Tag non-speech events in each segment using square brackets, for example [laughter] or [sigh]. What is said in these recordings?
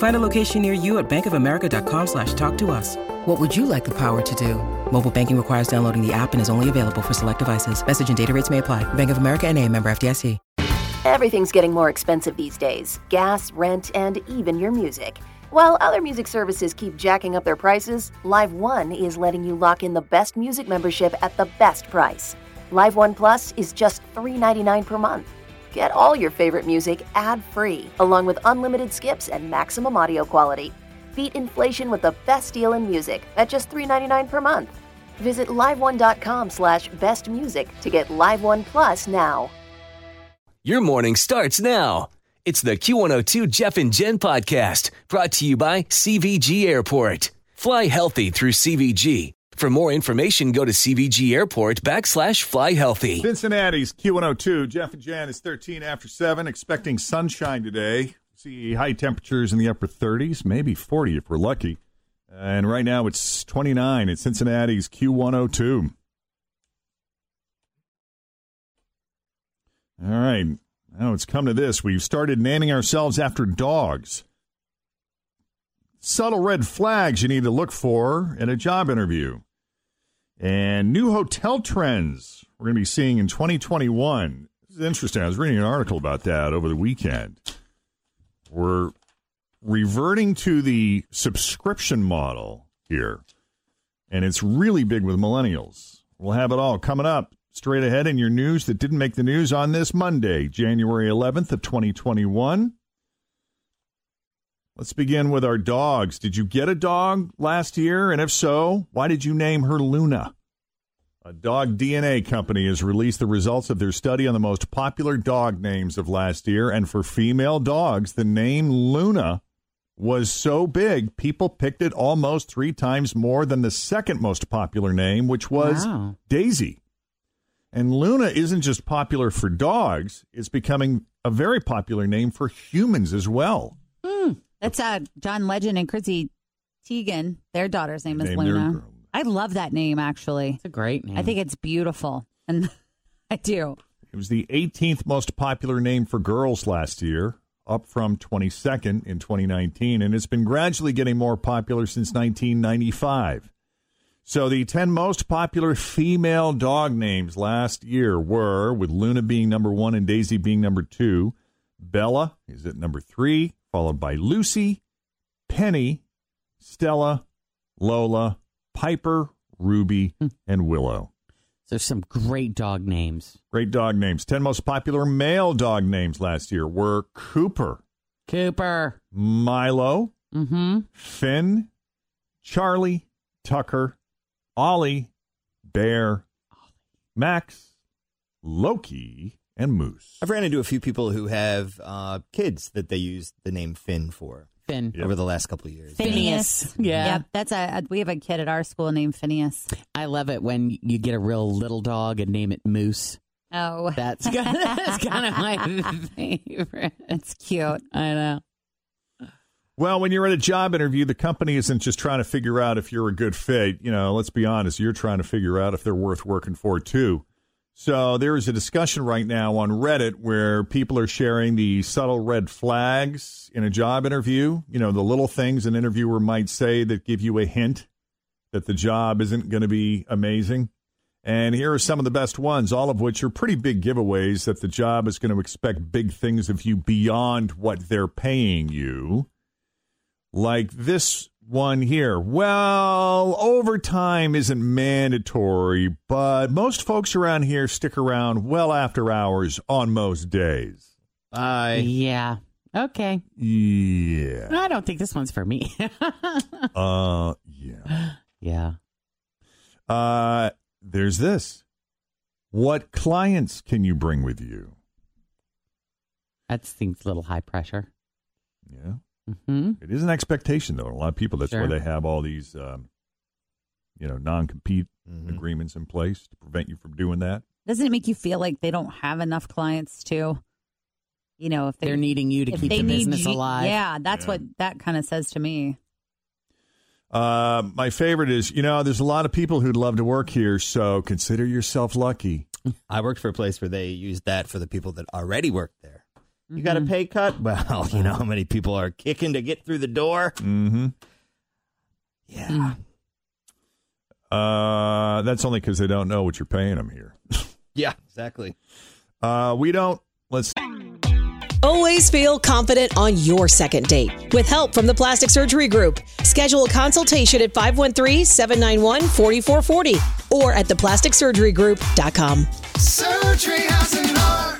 Find a location near you at bankofamerica.com slash talk to us. What would you like the power to do? Mobile banking requires downloading the app and is only available for select devices. Message and data rates may apply. Bank of America and a member FDIC. Everything's getting more expensive these days. Gas, rent, and even your music. While other music services keep jacking up their prices, Live One is letting you lock in the best music membership at the best price. Live One Plus is just $3.99 per month. Get all your favorite music ad free, along with unlimited skips and maximum audio quality. Beat inflation with the best deal in music at just $3.99 per month. Visit liveone.com slash bestmusic to get Live One Plus now. Your morning starts now. It's the Q102 Jeff and Jen podcast brought to you by CVG Airport. Fly healthy through CVG. For more information, go to CVG Airport backslash fly healthy. Cincinnati's Q102. Jeff and Jen is 13 after 7, expecting sunshine today. See high temperatures in the upper 30s, maybe 40 if we're lucky. And right now it's 29 at Cincinnati's Q102. All right. Now it's come to this. We've started naming ourselves after dogs. Subtle red flags you need to look for in a job interview. And new hotel trends we're going to be seeing in 2021. This is interesting. I was reading an article about that over the weekend. We're reverting to the subscription model here, and it's really big with millennials. We'll have it all coming up straight ahead in your news that didn't make the news on this Monday, January 11th of 2021. Let's begin with our dogs. Did you get a dog last year? And if so, why did you name her Luna? A dog DNA company has released the results of their study on the most popular dog names of last year. And for female dogs, the name Luna was so big, people picked it almost three times more than the second most popular name, which was Wow. Daisy. And Luna isn't just popular for dogs, it's becoming a very popular name for humans as well. That's uh, John Legend and Chrissy Teigen. Their daughter's name is Named their Luna. girl. I love that name, actually. It's a great name. I think it's beautiful. And [laughs] I do. It was the 18th most popular name for girls last year, up from 22nd in 2019, and it's been gradually getting more popular since 1995. So the 10 most popular female dog names last year were, with Luna being number one and Daisy being number two, Bella is at number three, followed by Lucy, Penny, Stella, Lola, Piper, Ruby, and Willow. There's some great dog names. Great dog names. 10 most popular male dog names last year were Cooper, Cooper. Milo, Mm-hmm. Finn, Charlie, Tucker, Ollie, Bear, Max, Loki, and Moose. I've ran into a few people who have uh, kids that they use the name Finn for Finn. Yep. over the last couple of years. Phineas. Yeah. Yep. That's a, we have a kid at our school named Phineas. I love it when you get a real little dog and name it Moose. Oh, That's kind [laughs] of, that's kind of my favorite. it's cute. I know. Well, when you're at a job interview, the company isn't just trying to figure out if you're a good fit. You know, let's be honest, you're trying to figure out if they're worth working for, too. So there is a discussion right now on Reddit where people are sharing the subtle red flags in a job interview. You know, the little things an interviewer might say that give you a hint that the job isn't going to be amazing. And here are some of the best ones, all of which are pretty big giveaways that the job is going to expect big things of you beyond what they're paying you. Like this one here. Well, overtime isn't mandatory, but most folks around here stick around well after hours on most days. I Yeah. Okay. Yeah. I don't think this one's for me. [laughs] Uh, yeah. yeah. Uh, there's this. What clients can you bring with you? That seems a little high pressure. Yeah. Hmm It is an expectation, though. A lot of people, that's Sure. why they have all these, um, you know, non compete Mhm. agreements in place to prevent you from doing that. Doesn't it make you feel like they don't have enough clients too? You know, if they, They're needing you to keep the business you- alive. Yeah, that's Yeah. what that kind of says to me. Uh, my favorite is, you know, there's a lot of people who'd love to work here, so consider yourself lucky. I worked for a place where they used that for the people that already worked there. You got a pay cut? [laughs] Well, you know how many people are kicking to get through the door? Mm-hmm. Yeah. Uh, that's only because they don't know what you're paying them here. [laughs] Yeah, exactly. Uh, we don't. Let's. Always feel confident on your second date. With help from the Plastic Surgery Group, schedule a consultation at 513-791-4440 or at theplasticsurgerygroup.com. Surgery has an art.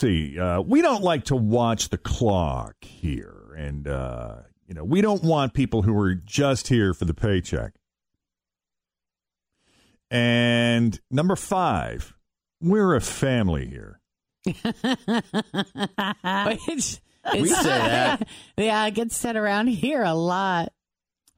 See. Uh, we don't like to watch the clock here, and uh, you know, we don't want people who are just here for the paycheck. And number five, we're a family here. [laughs] Which We say that. [laughs] yeah, it gets said around here a lot.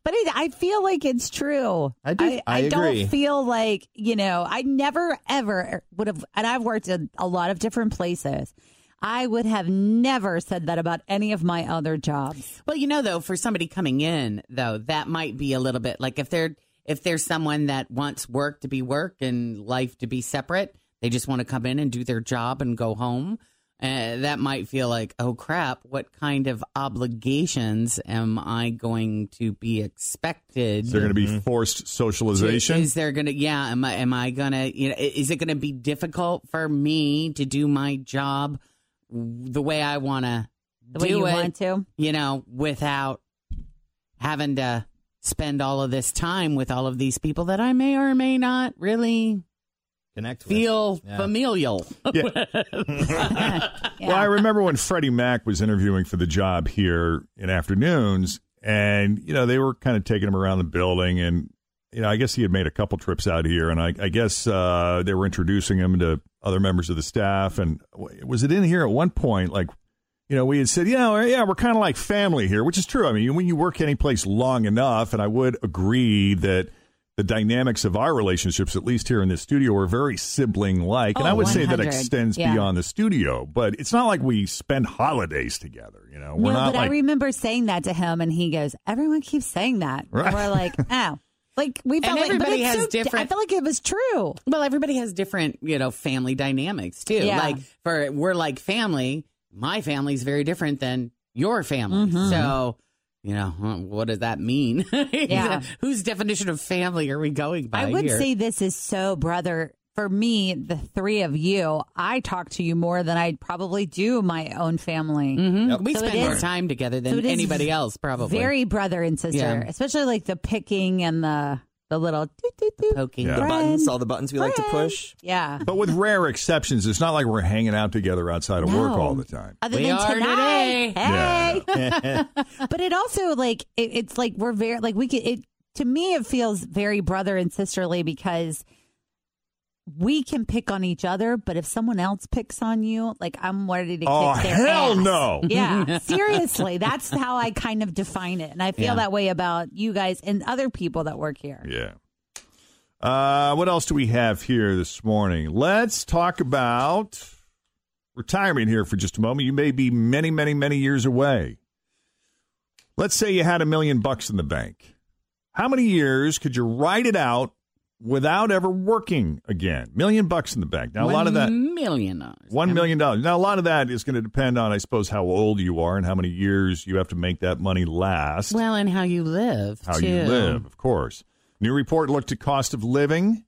But it, I feel like it's true. I do- I don't feel like you know. I never ever would have, and I've worked in a lot of different places. I would have never said that about any of my other jobs. Well, you know, though, for somebody coming in, though, that might be a little bit like if they're if there's someone that wants work to be work and life to be separate, they just want to come in and do their job and go home. Uh, that might feel like, oh crap, what kind of obligations am I going to be expected? Is there going to be forced to- socialization? Is there gonna yeah? Am I am I gonna you know? Is it gonna be difficult for me to do my job the way I want to do way you it? want to. You know, without having to spend all of this time with all of these people that I may or may not really Connect with. feel Yeah. familial. [laughs] [laughs] Well, I remember when Freddie Mac was interviewing for the job here in afternoons, and you know they were kind of taking him around the building, and you know I guess he had made a couple trips out here, and I, I guess uh, they were introducing him to other members of the staff, and was it in here at one point like. You know, we had said, yeah, yeah, we're kind of like family here, which is true. I mean, when you work any place long enough, and I would agree that the dynamics of our relationships, at least here in this studio, are very sibling like. and Oh, I would say that extends Yeah. beyond the studio, but it's not like we spend holidays together. You know, we're no, not but like I remember saying that to him, and he goes, "Everyone keeps saying that." Right. And we're like, [laughs] "Oh." Like we felt like, but everybody it's has so- different- I felt like it was true. Well, everybody has different, you know, family dynamics too. Yeah. Like for we're like family. My family's very different than your family. Mhm. So, you know, what does that mean? [laughs] Yeah. Whose definition of family are we going by I would here? say this is so, brother. For me, the three of you, I talk to you more than I probably do my own family. Mhm. We So it spend more time together than it is anybody else, probably. Very brother and sister, Yeah. especially like the picking and the the little doot, doot, doot. poking. Yeah. The buttons, all the buttons we like to Friend. push. Yeah. But with rare exceptions, it's not like we're hanging out together outside of work No. all the time. Other We than are tonight. today. Hey. [laughs] but it also like it, it's like we're very like we could it to me it feels very brother and sisterly because we can pick on each other, but if someone else picks on you, like I'm ready to Oh, kick their hell ass. no. Yeah, seriously, that's how I kind of define it, and I feel Yeah. that way about you guys and other people that work here. Yeah. Uh, what else do we have here this morning? Let's talk about retirement here for just a moment. You may be many, many, many years away. Let's say you had a million bucks in the bank. How many years could you ride it out without ever working again. Million bucks in the bank. Now, a lot of that. million dollars. One million dollars. Now, a lot of that is going to depend on, I suppose, how old you are and how many years you have to make that money last. Well, and how you live. how too. you live, of course. New report looked at cost of living,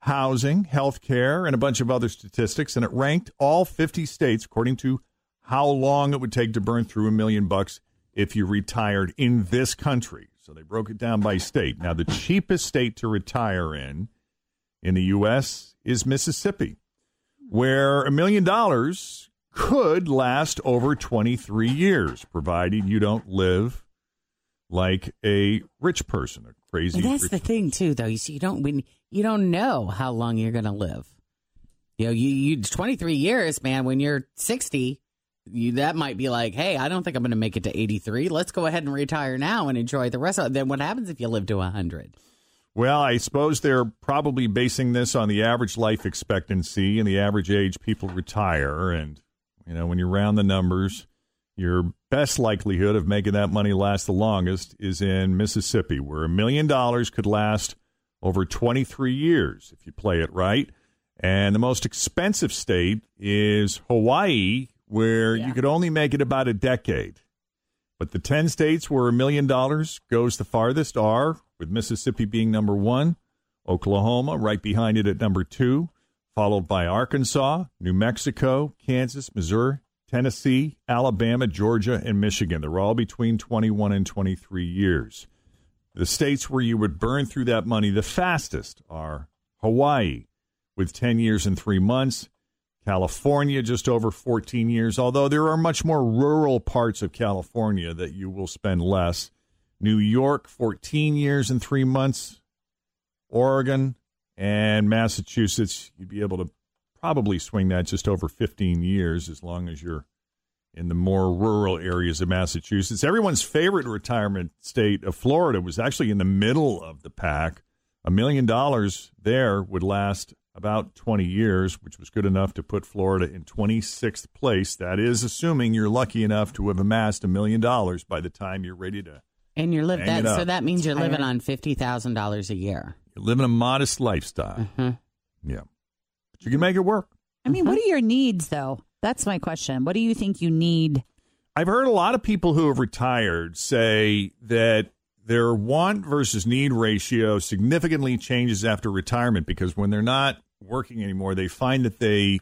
housing, health care, and a bunch of other statistics, and it ranked all 50 states according to how long it would take to burn through a million bucks if you retired in this country. So they broke it down by state. Now, the cheapest state to retire in in the U.S. is Mississippi, where a million dollars could last over 23 years, provided you don't live like a rich person, a crazy. And that's the thing too, though. You see, you don't when you don't know how long you're going to live. You know, you you 23 years, man. When you're 60, you that might be like, hey, I don't think I'm going to make it to 83. Let's go ahead and retire now and enjoy the rest of it. Then what happens if you live to 100? Well, I suppose they're probably basing this on the average life expectancy and the average age people retire. And, you know, when you round the numbers, your best likelihood of making that money last the longest is in Mississippi, where a million dollars could last over 23 years if you play it right. And the most expensive state is Hawaii, where you could only make it about a decade. But the 10 states where a million dollars goes the farthest are, with Mississippi being number one, Oklahoma right behind it at number two, followed by Arkansas, New Mexico, Kansas, Missouri, Tennessee, Alabama, Georgia, and Michigan. They're all between 21 and 23 years. The states where you would burn through that money the fastest are Hawaii, with 10 years and three months, California, just over 14 years, although there are much more rural parts of California that you will spend less. New York, 14 years and three months. Oregon and Massachusetts, you'd be able to probably swing that just over 15 years as long as you're in the more rural areas of Massachusetts. Everyone's favorite retirement state of Florida was actually in the middle of the pack. A million dollars there would last about 20 years, which was good enough to put Florida in 26th place. That is assuming you're lucky enough to have amassed a million dollars by the time you're ready to And you're live Hang that, so that means you're living on fifty thousand dollars a year. you're living a modest lifestyle. Mm-hmm. Yeah. But you can make it work. I mean, what are your needs, though? That's my question. What do you think you need? I've heard a lot of people who have retired say that their want versus need ratio significantly changes after retirement because when they're not working anymore, they find that they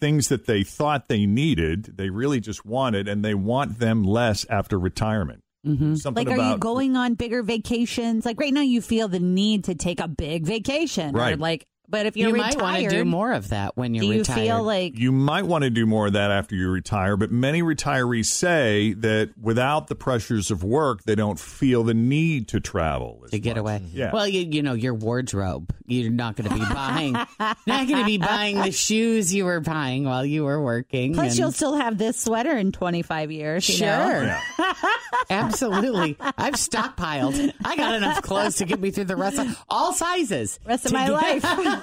things that they thought they needed, they really just wanted, and they want them less after retirement. Mm-hmm. Something Like, are about you going on bigger vacations? Like right now, you feel the need to take a big vacation, Or Right. like, but if you're you might want to do more of that when you're do you retired. feel like You might want to do more of that after you retire, but many retirees say that without the pressures of work, they don't feel the need to travel as to get much. away. Yeah. Well, you you know your wardrobe. You're not going to be buying, not going to be buying the shoes you were buying while you were working. Plus, and- you'll still have this sweater in 25 years. You Sure. know? [laughs] Absolutely. I've stockpiled. I got enough clothes to get me through the rest of all sizes. Rest of my get- life. [laughs]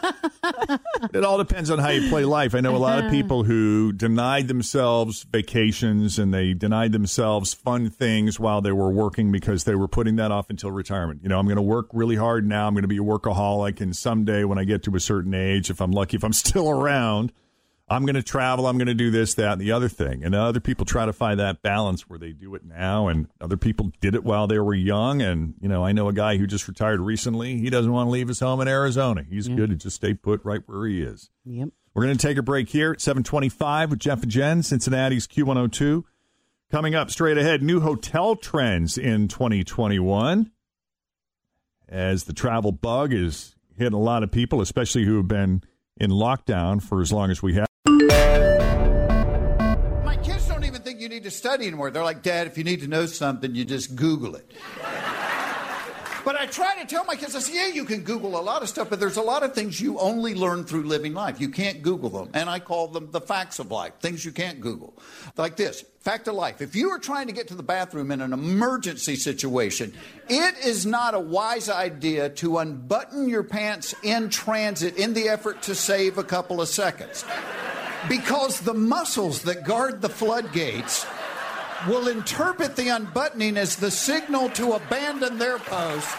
It all depends on how you play life. I know a lot Uh-huh. of people who denied themselves vacations and they denied themselves fun things while they were working because they were putting that off until retirement. You know, I'm going to work really hard now. I'm going to be a workaholic. And someday when I get to a certain age, if I'm lucky, if I'm still around, I'm going to travel. I'm going to do this, that, and the other thing. And other people try to find that balance where they do it now, and other people did it while they were young. And you know, I know a guy who just retired recently. He doesn't want to leave his home in Arizona. He's mm. good to just stay put right where he is. Yep. We're going to take a break here at 725 with Jeff and Jen, Cincinnati's Q102. Coming up straight ahead, new hotel trends in 2021 as the travel bug is hitting a lot of people, especially who have been in lockdown for as long as we have. To study anymore. They're like, Dad, if you need to know something, you just Google it. But I try to tell my kids, I say, yeah, you can Google a lot of stuff, but there's a lot of things you only learn through living life. You can't Google them. And I call them the facts of life, things you can't Google. Like this fact of life. If you are trying to get to the bathroom in an emergency situation, it is not a wise idea to unbutton your pants in transit in the effort to save a couple of seconds. Because the muscles that guard the floodgates will interpret the unbuttoning as the signal to abandon their post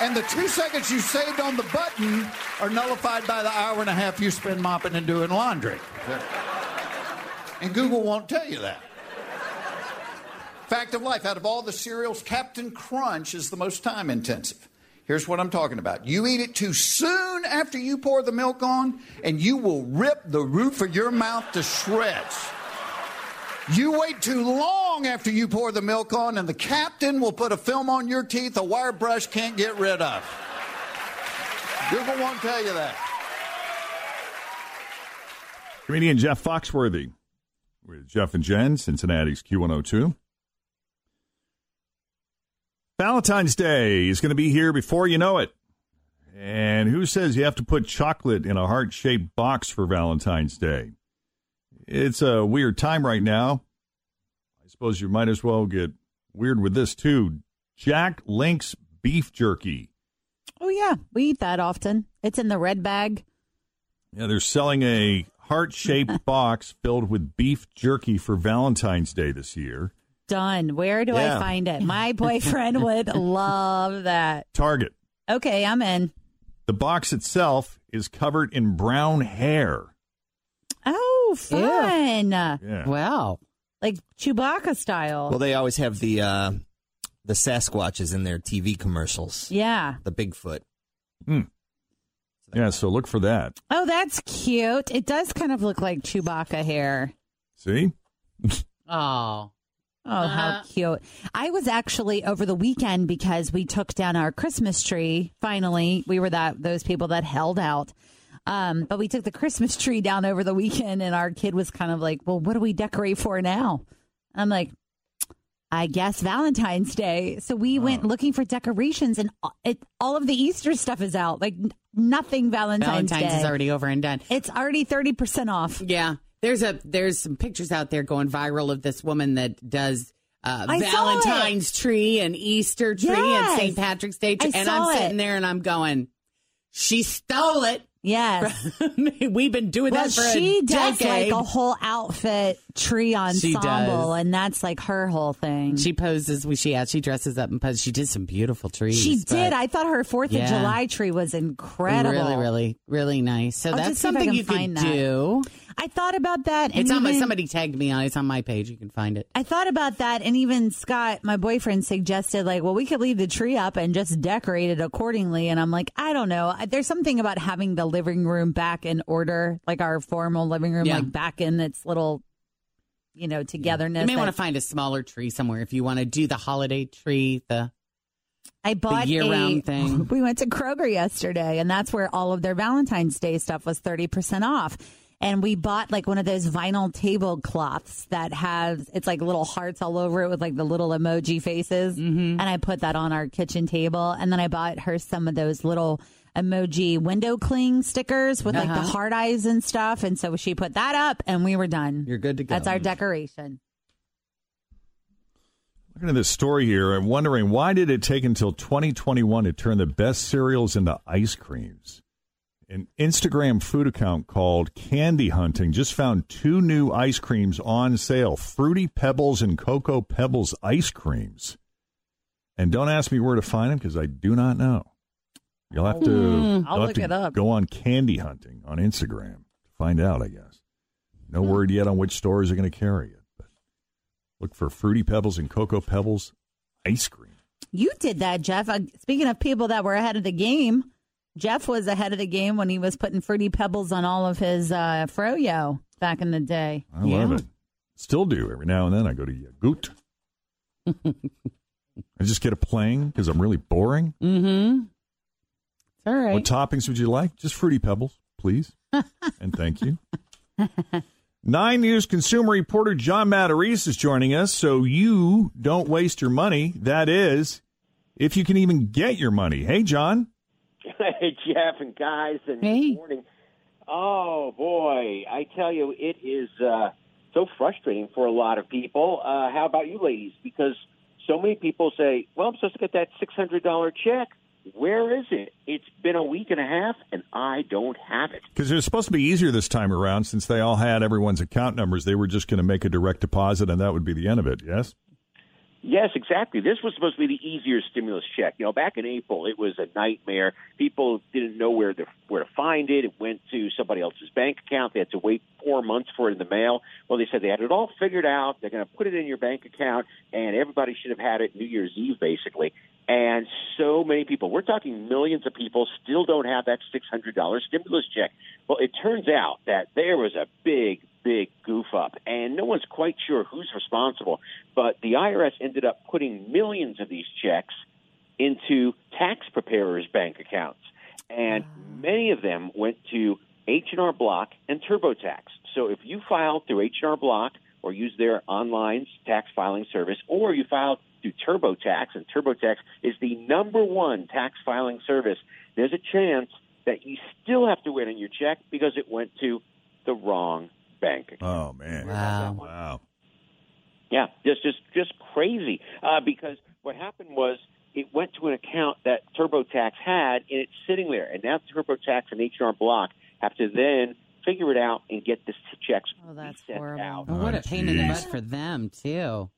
And the two seconds you saved on the button are nullified by the hour and a half you spend mopping and doing laundry. And Google won't tell you that. Fact of life out of all the cereals, Captain Crunch is the most time intensive. Here's what I'm talking about. You eat it too soon after you pour the milk on, and you will rip the roof of your mouth to shreds. You wait too long after you pour the milk on, and the captain will put a film on your teeth a wire brush can't get rid of. Google won't tell you that. Comedian Jeff Foxworthy with Jeff and Jen, Cincinnati's Q102. Valentine's Day is going to be here before you know it. And who says you have to put chocolate in a heart shaped box for Valentine's Day? It's a weird time right now. I suppose you might as well get weird with this too. Jack Link's beef jerky. Oh yeah, we eat that often. It's in the red bag. Yeah, they're selling a heart shaped [laughs] box filled with beef jerky for Valentine's Day this year. Done. Where do Yeah. I find it? My [laughs] boyfriend would love that. Target. Okay, I'm in. The box itself is covered in brown hair. Oh, fun. Yeah. Wow. Like Chewbacca style. Well, they always have the uh, the Sasquatches in their TV commercials. yeah. The Bigfoot. Hmm. Yeah, so look for that. Oh, that's cute. It does kind of look like Chewbacca hair. See? [laughs] Oh. Oh, how cute. I was actually over the weekend because we took down our Christmas tree. Finally, we were that those people that held out. Um, but we took the Christmas [laughs] tree down over the weekend and our kid was kind of like, "Well, what do we decorate for now?" And I'm like, I guess Valentine's Day. So we went looking for decorations and it, all of the Easter stuff is out. Like nothing Valentine's, Valentine's Day. is already over and done. It's already 30% off. Yeah. There's a there's some pictures out there going viral of this woman that does uh, I Valentine's tree and Easter tree Yes. and St. Patrick's Day tree. And I'm sitting it. there and I'm going, she stole it. Yes. [laughs] We've been doing Well, that for she a does decade. like a whole outfit tree ensemble, and that's like her whole thing. she poses. She yeah, she dresses up and poses. She did some beautiful trees. She did. I thought her Fourth Yeah. of July tree was incredible. Really, really, really nice. So I'll that's something can you could find that. I thought about that. And It's on my. even- Somebody tagged me on. It's on my page. You can find it. I thought about that, and even Scott, my boyfriend, suggested like, well, we could leave the tree up and just decorate it accordingly. And I'm like, I don't know. There's something about having the living room back in order, like our formal living room, Yeah. like back in its little, you know, togetherness. You may want to find a smaller tree somewhere if you want to do the holiday tree. The I bought the year-round a- thing. [laughs] We went to Kroger yesterday, and that's where all of their Valentine's Day stuff was thirty percent off. And we bought like one of those vinyl tablecloths that has it's like little hearts all over it with like the little emoji faces. Mm-hmm. And I put that on our kitchen table. And then I bought her some of those little emoji window cling stickers with like the Uh-huh. heart eyes and stuff. And so she put that up, and we were done. you're good to go. That's our decoration. Looking at this story here, I'm wondering why did it take until 2021 to turn the best cereals into ice creams? An Instagram food account called Candy Hunting just found two new ice creams on sale Fruity Pebbles and Cocoa Pebbles ice creams. And don't ask me where to find them because I do not know. You'll have to, Mm, I'll you'll have look to it up. go on Candy Hunting on Instagram to find out, I guess. No word yet on which stores are going to carry it. But look for Fruity Pebbles and Cocoa Pebbles ice cream. You did that, Jeff. Uh, speaking of people that were ahead of the game, Jeff was ahead of the game when he was putting fruity pebbles on all of his uh, froyo back in the day. I love it. Still do every now and then. I go to Yagööt. [laughs] I just get a playing because I'm really boring. Mm-hmm. All right. What toppings would you like? Just fruity pebbles, please, [laughs] and thank you. Nine News consumer reporter John Matarese is joining us. So you don't waste your money. That is, if you can even get your money. Hey, John. Hey, [laughs] Jeff and guys, and Hey. good morning. Oh boy, I tell you, it is uh, so frustrating for a lot of people. Uh, how about you, ladies? Because so many people say, "Well, I'm supposed to get that six hundred dollar check. Where is it? It's been a week and a half, and I don't have it." Because it was supposed to be easier this time around since they all had everyone's account numbers. They were just going to make a direct deposit and that would be the end of it, yes? Yes, exactly. This was supposed to be the easier stimulus check. You know, back in April, it was a nightmare. People didn't know where to where to find it. It went to somebody else's bank account. They had to wait four months for it in the mail. Well, they said they had it all figured out. They're going to put it in your bank account, and everybody should have had it New Year's Eve, basically. And so many people, we're talking millions of people, still don't have that $600 stimulus check. Well, it turns out that there was a big, big goof up, and no one's quite sure who's responsible. But the IRS ended up putting millions of these checks into tax preparers' bank accounts, and many of them went to H&R Block and TurboTax. So if you filed through H&R Block or use their online tax filing service, or you filed through TurboTax, and TurboTax is the number one tax filing service, there's a chance that you still have to wait on your check because it went to the wrong bank account. Oh man! Wow. Wow. Yeah, just just just crazy. Uh, because what happened was it went to an account that TurboTax had, and it's sitting there. And now TurboTax and H&R Block have to then figure it out and get this checks Oh, that's sent horrible. out. Oh, what a pain in the butt for them too.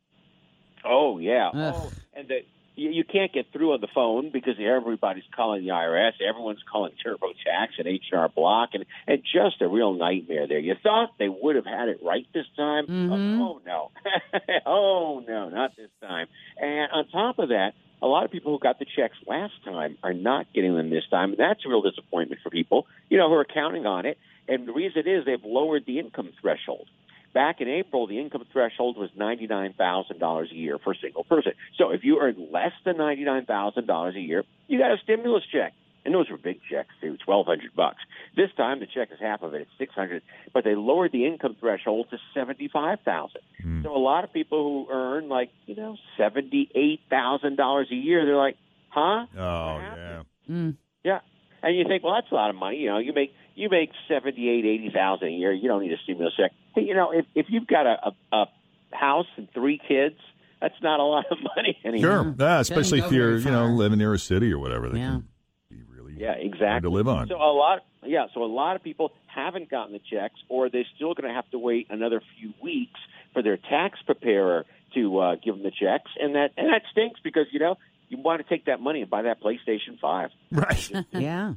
Oh yeah. Ugh. Oh, and the, you, you can't get through on the phone because everybody's calling the IRS. Everyone's calling TurboTax and H&R Block, and and just a real nightmare there. You thought they would have had it right this time. Mhm. Oh no, [laughs] oh no, not this time. And on top of that. A lot of people who got the checks last time are not getting them this time. And that's a real disappointment for people, you know, who are counting on it. And the reason is they've lowered the income threshold. Back in April, the income threshold was $99,000 a year for a single person. So if you earn less than $99,000 a year, you got a stimulus check. And those were big checks too, 1200 bucks. This time the check is half of it, it's 600, but they lowered the income threshold to 75,000. So a lot of people who earn like, you know, $78,000 a year, they're like, "Huh?" Oh yeah. Mm. Yeah. And you think, well, that's a lot of money. You know, you make you make seventy eight, eighty thousand a year. You don't need a stimulus check. Hey, you know, if if you've got a, a, a house and three kids, that's not a lot of money anymore. Sure. Yeah, especially if you're, you know, living near a city or whatever. They Yeah. can be really Yeah, hard exactly. to live on. So a lot, yeah. So a lot of people haven't gotten the checks, or they're still going to have to wait another few weeks for their tax preparer to uh, give them the checks, and that and that stinks because you know you want to take that money and buy that PlayStation Five. Right. [laughs] Yeah.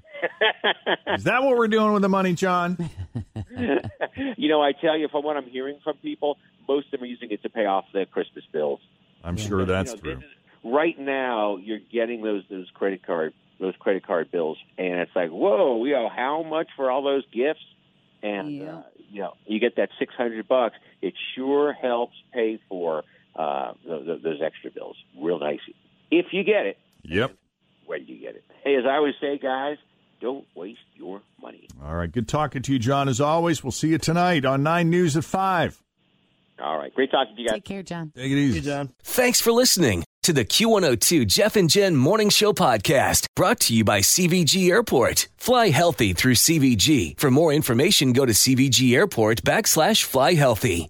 [laughs] Is that what we're doing with the money, John? [laughs] you know, I tell you, from what I'm hearing from people, most of them are using it to pay off their Christmas bills. I'm sure that's you know, true. is- right now, you're getting those those credit card those credit card bills, and it's like, whoa, we owe how much for all those gifts? And Yeah. uh, you know, you get that six hundred bucks. It sure helps pay for uh, th- th- those extra bills. Real nice if you get it. Yep. When you get it. Hey, as I always say, guys, don't waste your money. All right. Good talking to you, John. As always, we'll see you tonight on Nine News at five. All right, great talking to you guys. Take care, John. Take it easy, John. Thanks for listening to the Q102 Jeff and Jen Morning Show podcast brought to you by CVG Airport. Fly healthy through CVG. For more information, go to CVG Airport backslash fly healthy.